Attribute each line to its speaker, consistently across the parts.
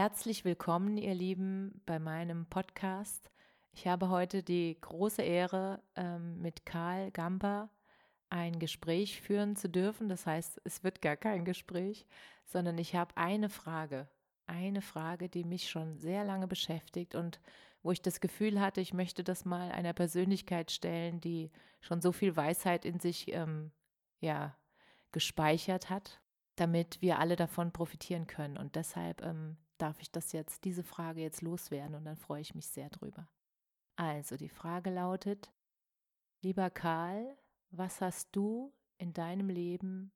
Speaker 1: Herzlich willkommen, ihr Lieben, bei meinem Podcast. Ich habe heute die große Ehre, ähm, mit Karl Gamper ein Gespräch führen zu dürfen. Das heißt, es wird gar kein Gespräch, sondern ich habe eine Frage. Eine Frage, die mich schon sehr lange beschäftigt und wo ich das Gefühl hatte, ich möchte das mal einer Persönlichkeit stellen, die schon so viel Weisheit in sich ähm, ja, gespeichert hat, damit wir alle davon profitieren können. Und deshalb ähm, darf ich das jetzt, diese Frage jetzt loswerden und dann freue ich mich sehr drüber. Also, die Frage lautet, lieber Karl, was hast du in deinem Leben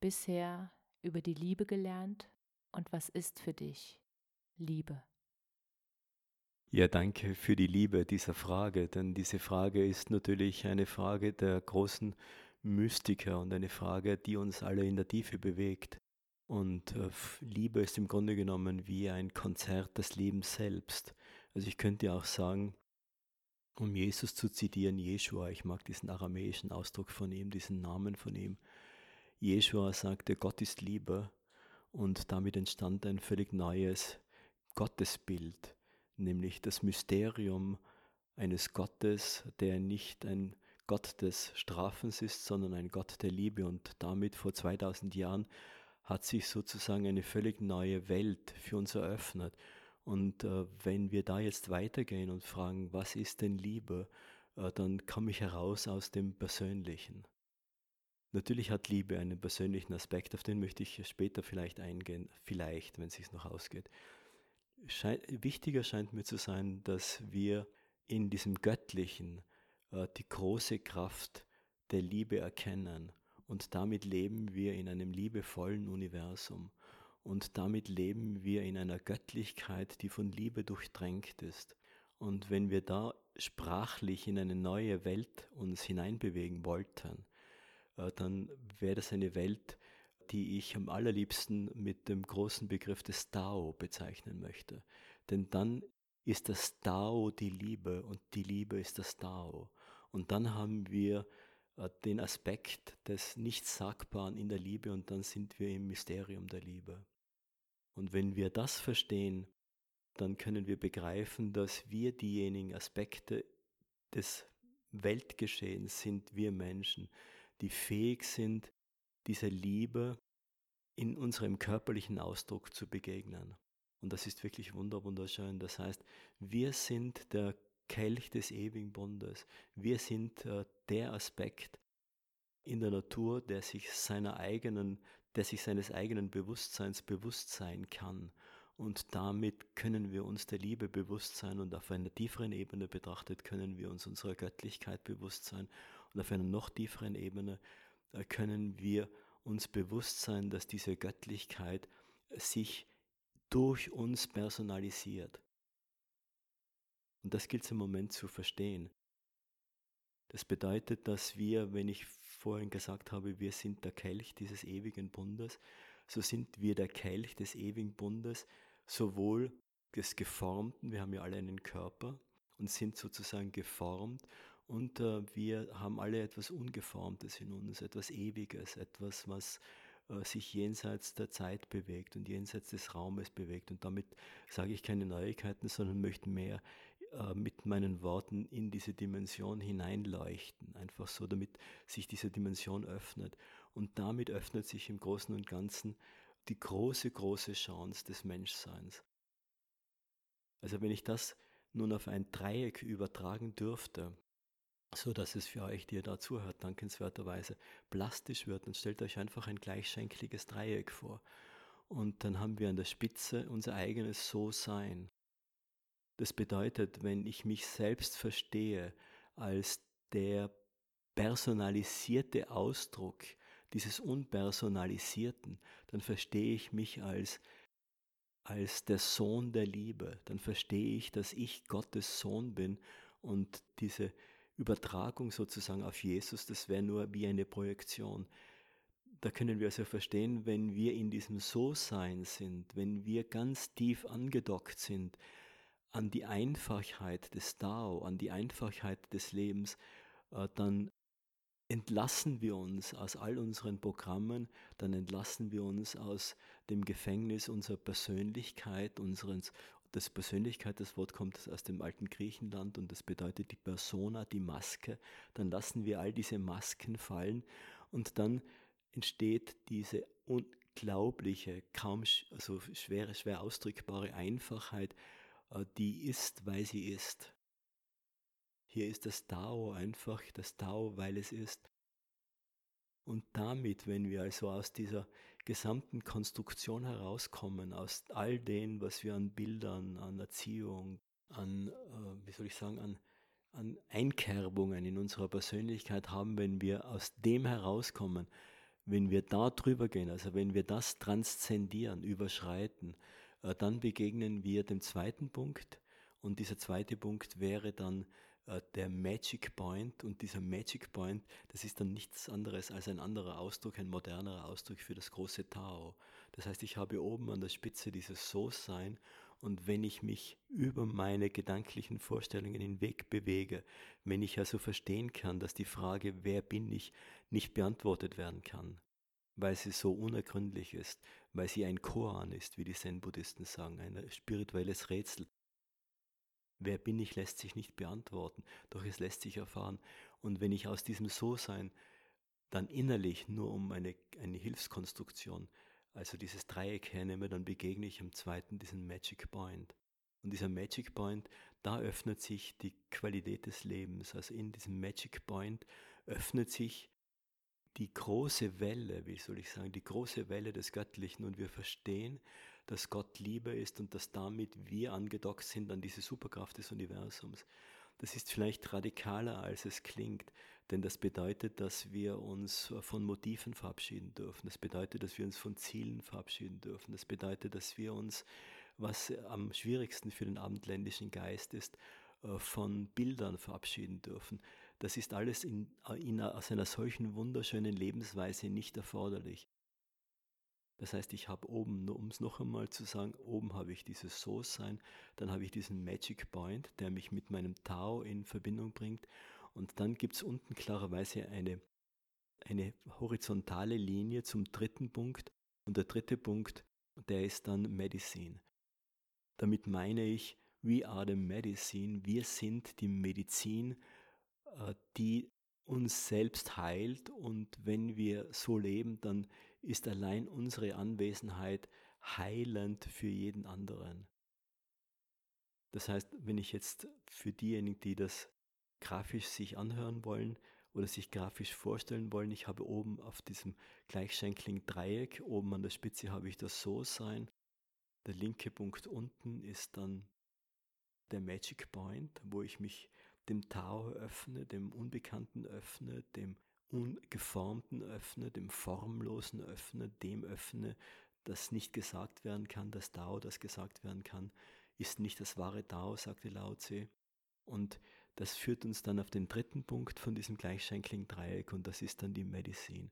Speaker 1: bisher über die Liebe gelernt und was ist für dich Liebe?
Speaker 2: Ja, danke für die Liebe dieser Frage, denn diese Frage ist natürlich eine Frage der großen Mystiker und eine Frage, die uns alle in der Tiefe bewegt. Und äh, Liebe ist im Grunde genommen wie ein Konzert des Lebens selbst. Also ich könnte auch sagen, um Jesus zu zitieren, Jeshua, ich mag diesen aramäischen Ausdruck von ihm, diesen Namen von ihm. Jeshua sagte, Gott ist Liebe und damit entstand ein völlig neues Gottesbild, nämlich das Mysterium eines Gottes, der nicht ein Gott des Strafens ist, sondern ein Gott der Liebe und damit vor 2000 Jahren hat sich sozusagen eine völlig neue Welt für uns eröffnet. Und äh, wenn wir da jetzt weitergehen und fragen, was ist denn Liebe, äh, dann komme ich heraus aus dem Persönlichen. Natürlich hat Liebe einen persönlichen Aspekt, auf den möchte ich später vielleicht eingehen, vielleicht, wenn es sich noch ausgeht. Schein, wichtiger scheint mir zu sein, dass wir in diesem Göttlichen äh, die große Kraft der Liebe erkennen und damit leben wir in einem liebevollen Universum. Und damit leben wir in einer Göttlichkeit, die von Liebe durchdrängt ist. Und wenn wir da sprachlich in eine neue Welt uns hineinbewegen wollten, äh, dann wäre das eine Welt, die ich am allerliebsten mit dem großen Begriff des Tao bezeichnen möchte. Denn dann ist das Tao die Liebe und die Liebe ist das Tao. Und dann haben wir den Aspekt des Nichtsagbaren in der Liebe und dann sind wir im Mysterium der Liebe. Und wenn wir das verstehen, dann können wir begreifen, dass wir diejenigen Aspekte des Weltgeschehens sind, wir Menschen, die fähig sind, dieser Liebe in unserem körperlichen Ausdruck zu begegnen. Und das ist wirklich wunderschön. Das heißt, wir sind der Kelch des ewigen Bundes. Wir sind äh, der Aspekt in der Natur, der sich seiner eigenen, der sich seines eigenen Bewusstseins bewusst sein kann. Und damit können wir uns der Liebe bewusst sein und auf einer tieferen Ebene betrachtet können wir uns unserer Göttlichkeit bewusst sein. Und auf einer noch tieferen Ebene äh, können wir uns bewusst sein, dass diese Göttlichkeit sich durch uns personalisiert. Und das gilt es im Moment zu verstehen. Das bedeutet, dass wir, wenn ich vorhin gesagt habe, wir sind der Kelch dieses ewigen Bundes, so sind wir der Kelch des ewigen Bundes, sowohl des Geformten, wir haben ja alle einen Körper und sind sozusagen geformt und äh, wir haben alle etwas Ungeformtes in uns, etwas Ewiges, etwas, was äh, sich jenseits der Zeit bewegt und jenseits des Raumes bewegt. Und damit sage ich keine Neuigkeiten, sondern möchte mehr äh, mit meinen Worten in diese Dimension hineinleuchten, einfach so, damit sich diese Dimension öffnet. Und damit öffnet sich im Großen und Ganzen die große, große Chance des Menschseins. Also wenn ich das nun auf ein Dreieck übertragen dürfte, so dass es für euch, die ihr da zuhört, dankenswerterweise plastisch wird, dann stellt euch einfach ein gleichschenkliges Dreieck vor. Und dann haben wir an der Spitze unser eigenes So-Sein. Das bedeutet, wenn ich mich selbst verstehe als der personalisierte Ausdruck dieses Unpersonalisierten, dann verstehe ich mich als, als der Sohn der Liebe, dann verstehe ich, dass ich Gottes Sohn bin und diese Übertragung sozusagen auf Jesus, das wäre nur wie eine Projektion. Da können wir also verstehen, wenn wir in diesem So-Sein sind, wenn wir ganz tief angedockt sind an die Einfachheit des Tao, an die Einfachheit des Lebens, äh, dann entlassen wir uns aus all unseren Programmen, dann entlassen wir uns aus dem Gefängnis unserer Persönlichkeit, unseres, das Persönlichkeit, das Wort kommt aus dem alten Griechenland und das bedeutet die Persona, die Maske, dann lassen wir all diese Masken fallen und dann entsteht diese unglaubliche, kaum also schwer, schwer ausdrückbare Einfachheit, die ist, weil sie ist. Hier ist das Tao einfach das Tao, weil es ist. Und damit, wenn wir also aus dieser gesamten Konstruktion herauskommen, aus all dem, was wir an Bildern, an Erziehung, an, äh, wie soll ich sagen, an, an Einkerbungen in unserer Persönlichkeit haben, wenn wir aus dem herauskommen, wenn wir da drüber gehen, also wenn wir das transzendieren, überschreiten, äh, dann begegnen wir dem zweiten Punkt. Und dieser zweite Punkt wäre dann äh, der Magic Point und dieser Magic Point, das ist dann nichts anderes als ein anderer Ausdruck, ein modernerer Ausdruck für das große Tao. Das heißt, ich habe oben an der Spitze dieses So-Sein und wenn ich mich über meine gedanklichen Vorstellungen hinweg bewege, wenn ich also verstehen kann, dass die Frage, wer bin ich, nicht beantwortet werden kann, weil sie so unergründlich ist, weil sie ein Koan ist, wie die Zen-Buddhisten sagen, ein spirituelles Rätsel, Wer bin ich, lässt sich nicht beantworten, doch es lässt sich erfahren. Und wenn ich aus diesem So-Sein dann innerlich nur um eine, eine Hilfskonstruktion, also dieses Dreieck hernehme, dann begegne ich am zweiten diesen Magic Point. Und dieser Magic Point, da öffnet sich die Qualität des Lebens. Also in diesem Magic Point öffnet sich die große Welle, wie soll ich sagen, die große Welle des Göttlichen und wir verstehen, dass Gott Liebe ist und dass damit wir angedockt sind an diese Superkraft des Universums. Das ist vielleicht radikaler, als es klingt, denn das bedeutet, dass wir uns von Motiven verabschieden dürfen. Das bedeutet, dass wir uns von Zielen verabschieden dürfen. Das bedeutet, dass wir uns, was am schwierigsten für den abendländischen Geist ist, äh, von Bildern verabschieden dürfen. Das ist alles in, in, aus einer solchen wunderschönen Lebensweise nicht erforderlich. Das heißt, ich habe oben, nur um es noch einmal zu sagen, oben habe ich dieses So-Sein, dann habe ich diesen Magic Point, der mich mit meinem Tao in Verbindung bringt. Und dann gibt es unten klarerweise eine, eine horizontale Linie zum dritten Punkt. Und der dritte Punkt, der ist dann Medicine. Damit meine ich, we are the medicine, wir sind die Medizin, äh, die uns selbst heilt. Und wenn wir so leben, dann ist allein unsere Anwesenheit heilend für jeden anderen. Das heißt, wenn ich jetzt für diejenigen, die das grafisch sich anhören wollen oder sich grafisch vorstellen wollen, ich habe oben auf diesem gleichschenkligen Dreieck, oben an der Spitze habe ich das So-Sein. Der linke Punkt unten ist dann der Magic Point, wo ich mich dem Tao öffne, dem Unbekannten öffne, dem Ungeformten öffne, dem Formlosen öffne, dem öffne, das nicht gesagt werden kann, das Tao, das gesagt werden kann, ist nicht das wahre Tao, sagte Lao Tse. Und das führt uns dann auf den dritten Punkt von diesem gleichschenkligen Dreieck und das ist dann die Medizin.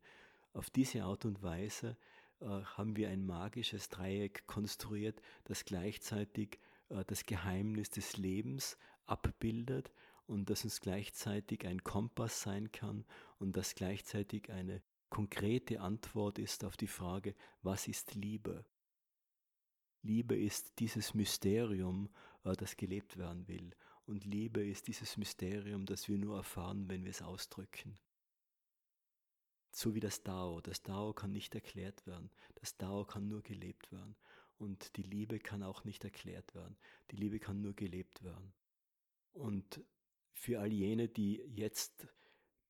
Speaker 2: Auf diese Art und Weise äh, haben wir ein magisches Dreieck konstruiert, das gleichzeitig äh, das Geheimnis des Lebens abbildet und dass uns gleichzeitig ein Kompass sein kann und das gleichzeitig eine konkrete Antwort ist auf die Frage, was ist Liebe? Liebe ist dieses Mysterium, äh, das gelebt werden will. Und Liebe ist dieses Mysterium, das wir nur erfahren, wenn wir es ausdrücken. So wie das Dao. Das Dao kann nicht erklärt werden. Das Dao kann nur gelebt werden. Und die Liebe kann auch nicht erklärt werden. Die Liebe kann nur gelebt werden. Und für all jene, die jetzt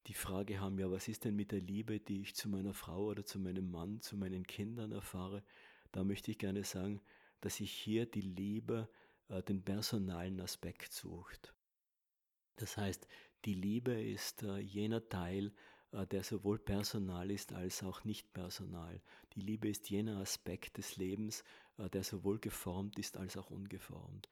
Speaker 2: die Frage haben, ja, was ist denn mit der Liebe, die ich zu meiner Frau oder zu meinem Mann, zu meinen Kindern erfahre, da möchte ich gerne sagen, dass ich hier die Liebe äh, den personalen Aspekt sucht. Das heißt, die Liebe ist äh, jener Teil, äh, der sowohl personal ist als auch nicht personal. Die Liebe ist jener Aspekt des Lebens, äh, der sowohl geformt ist als auch ungeformt.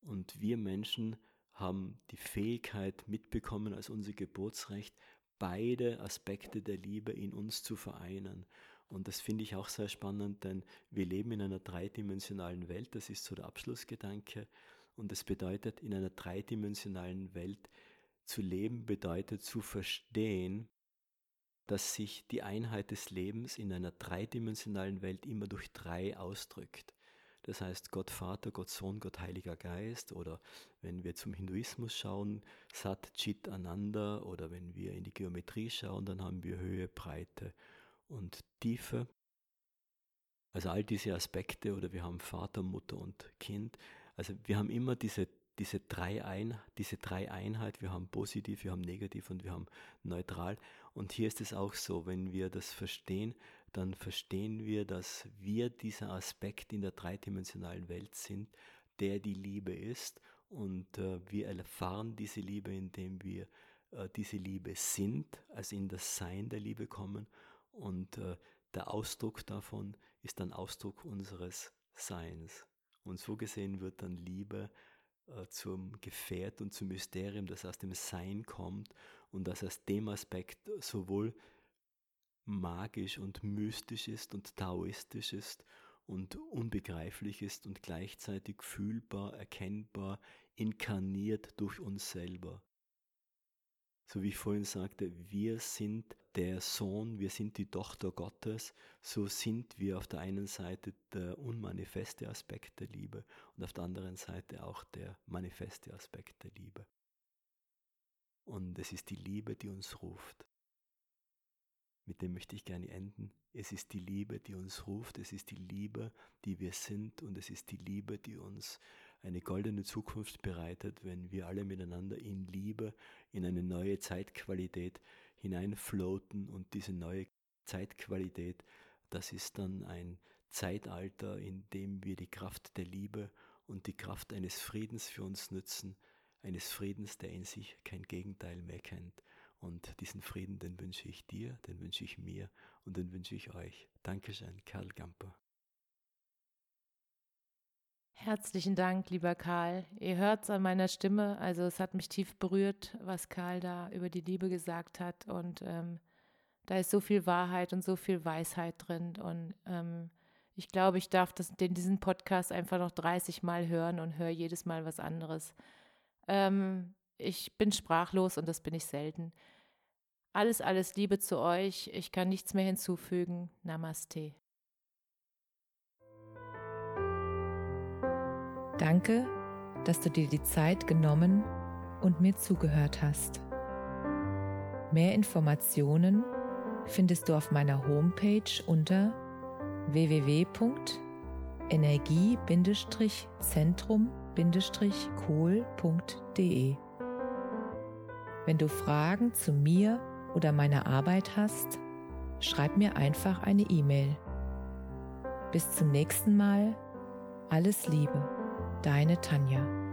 Speaker 2: Und wir Menschen haben die Fähigkeit mitbekommen als unser Geburtsrecht, beide Aspekte der Liebe in uns zu vereinen. Und das finde ich auch sehr spannend, denn wir leben in einer dreidimensionalen Welt, das ist so der Abschlussgedanke. Und das bedeutet, in einer dreidimensionalen Welt zu leben, bedeutet zu verstehen, dass sich die Einheit des Lebens in einer dreidimensionalen Welt immer durch drei ausdrückt. Das heißt Gott Vater, Gott Sohn, Gott Heiliger Geist oder wenn wir zum Hinduismus schauen, Sat, Chit, Ananda oder wenn wir in die Geometrie schauen, dann haben wir Höhe, Breite und Tiefe. Also all diese Aspekte oder wir haben Vater, Mutter und Kind. Also wir haben immer diese, diese, drei Ein, diese drei Einheit, wir haben positiv, wir haben negativ und wir haben neutral. Und hier ist es auch so, wenn wir das verstehen, dann verstehen wir, dass wir dieser Aspekt in der dreidimensionalen Welt sind, der die Liebe ist. Und äh, wir erfahren diese Liebe, indem wir äh, diese Liebe sind, also in das Sein der Liebe kommen. Und äh, der Ausdruck davon ist dann Ausdruck unseres Seins. Und so gesehen wird dann Liebe äh, zum Gefährt und zum Mysterium, das aus dem Sein kommt und das aus dem Aspekt sowohl magisch und mystisch ist und taoistisch ist und unbegreiflich ist und gleichzeitig fühlbar, erkennbar, inkarniert durch uns selber. So wie ich vorhin sagte, wir sind der Sohn, wir sind die Tochter Gottes, so sind wir auf der einen Seite der unmanifeste Aspekt der Liebe und auf der anderen Seite auch der manifeste Aspekt der Liebe. Und es ist die Liebe, die uns ruft mit dem möchte ich gerne enden. Es ist die Liebe, die uns ruft, es ist die Liebe, die wir sind und es ist die Liebe, die uns eine goldene Zukunft bereitet, wenn wir alle miteinander in Liebe, in eine neue Zeitqualität hineinfloaten und diese neue Zeitqualität, das ist dann ein Zeitalter, in dem wir die Kraft der Liebe und die Kraft eines Friedens für uns nützen, eines Friedens, der in sich kein Gegenteil mehr kennt. Und diesen Frieden, den wünsche ich dir, den wünsche ich mir und den wünsche ich euch. Dankeschön, Karl Gamper.
Speaker 1: Herzlichen Dank, lieber Karl. Ihr hört es an meiner Stimme. Also es hat mich tief berührt, was Karl da über die Liebe gesagt hat. Und ähm, da ist so viel Wahrheit und so viel Weisheit drin. Und ähm, ich glaube, ich darf das, den, diesen Podcast einfach noch 30 Mal hören und höre jedes Mal was anderes. Ähm, ich bin sprachlos und das bin ich selten. Alles, alles Liebe zu euch. Ich kann nichts mehr hinzufügen. Namaste. Danke, dass du dir die Zeit genommen und mir zugehört hast. Mehr Informationen findest du auf meiner Homepage unter www.energie-zentrum-kohl.de. Wenn du Fragen zu mir oder meiner Arbeit hast, schreib mir einfach eine E-Mail. Bis zum nächsten Mal. Alles Liebe, deine Tanja.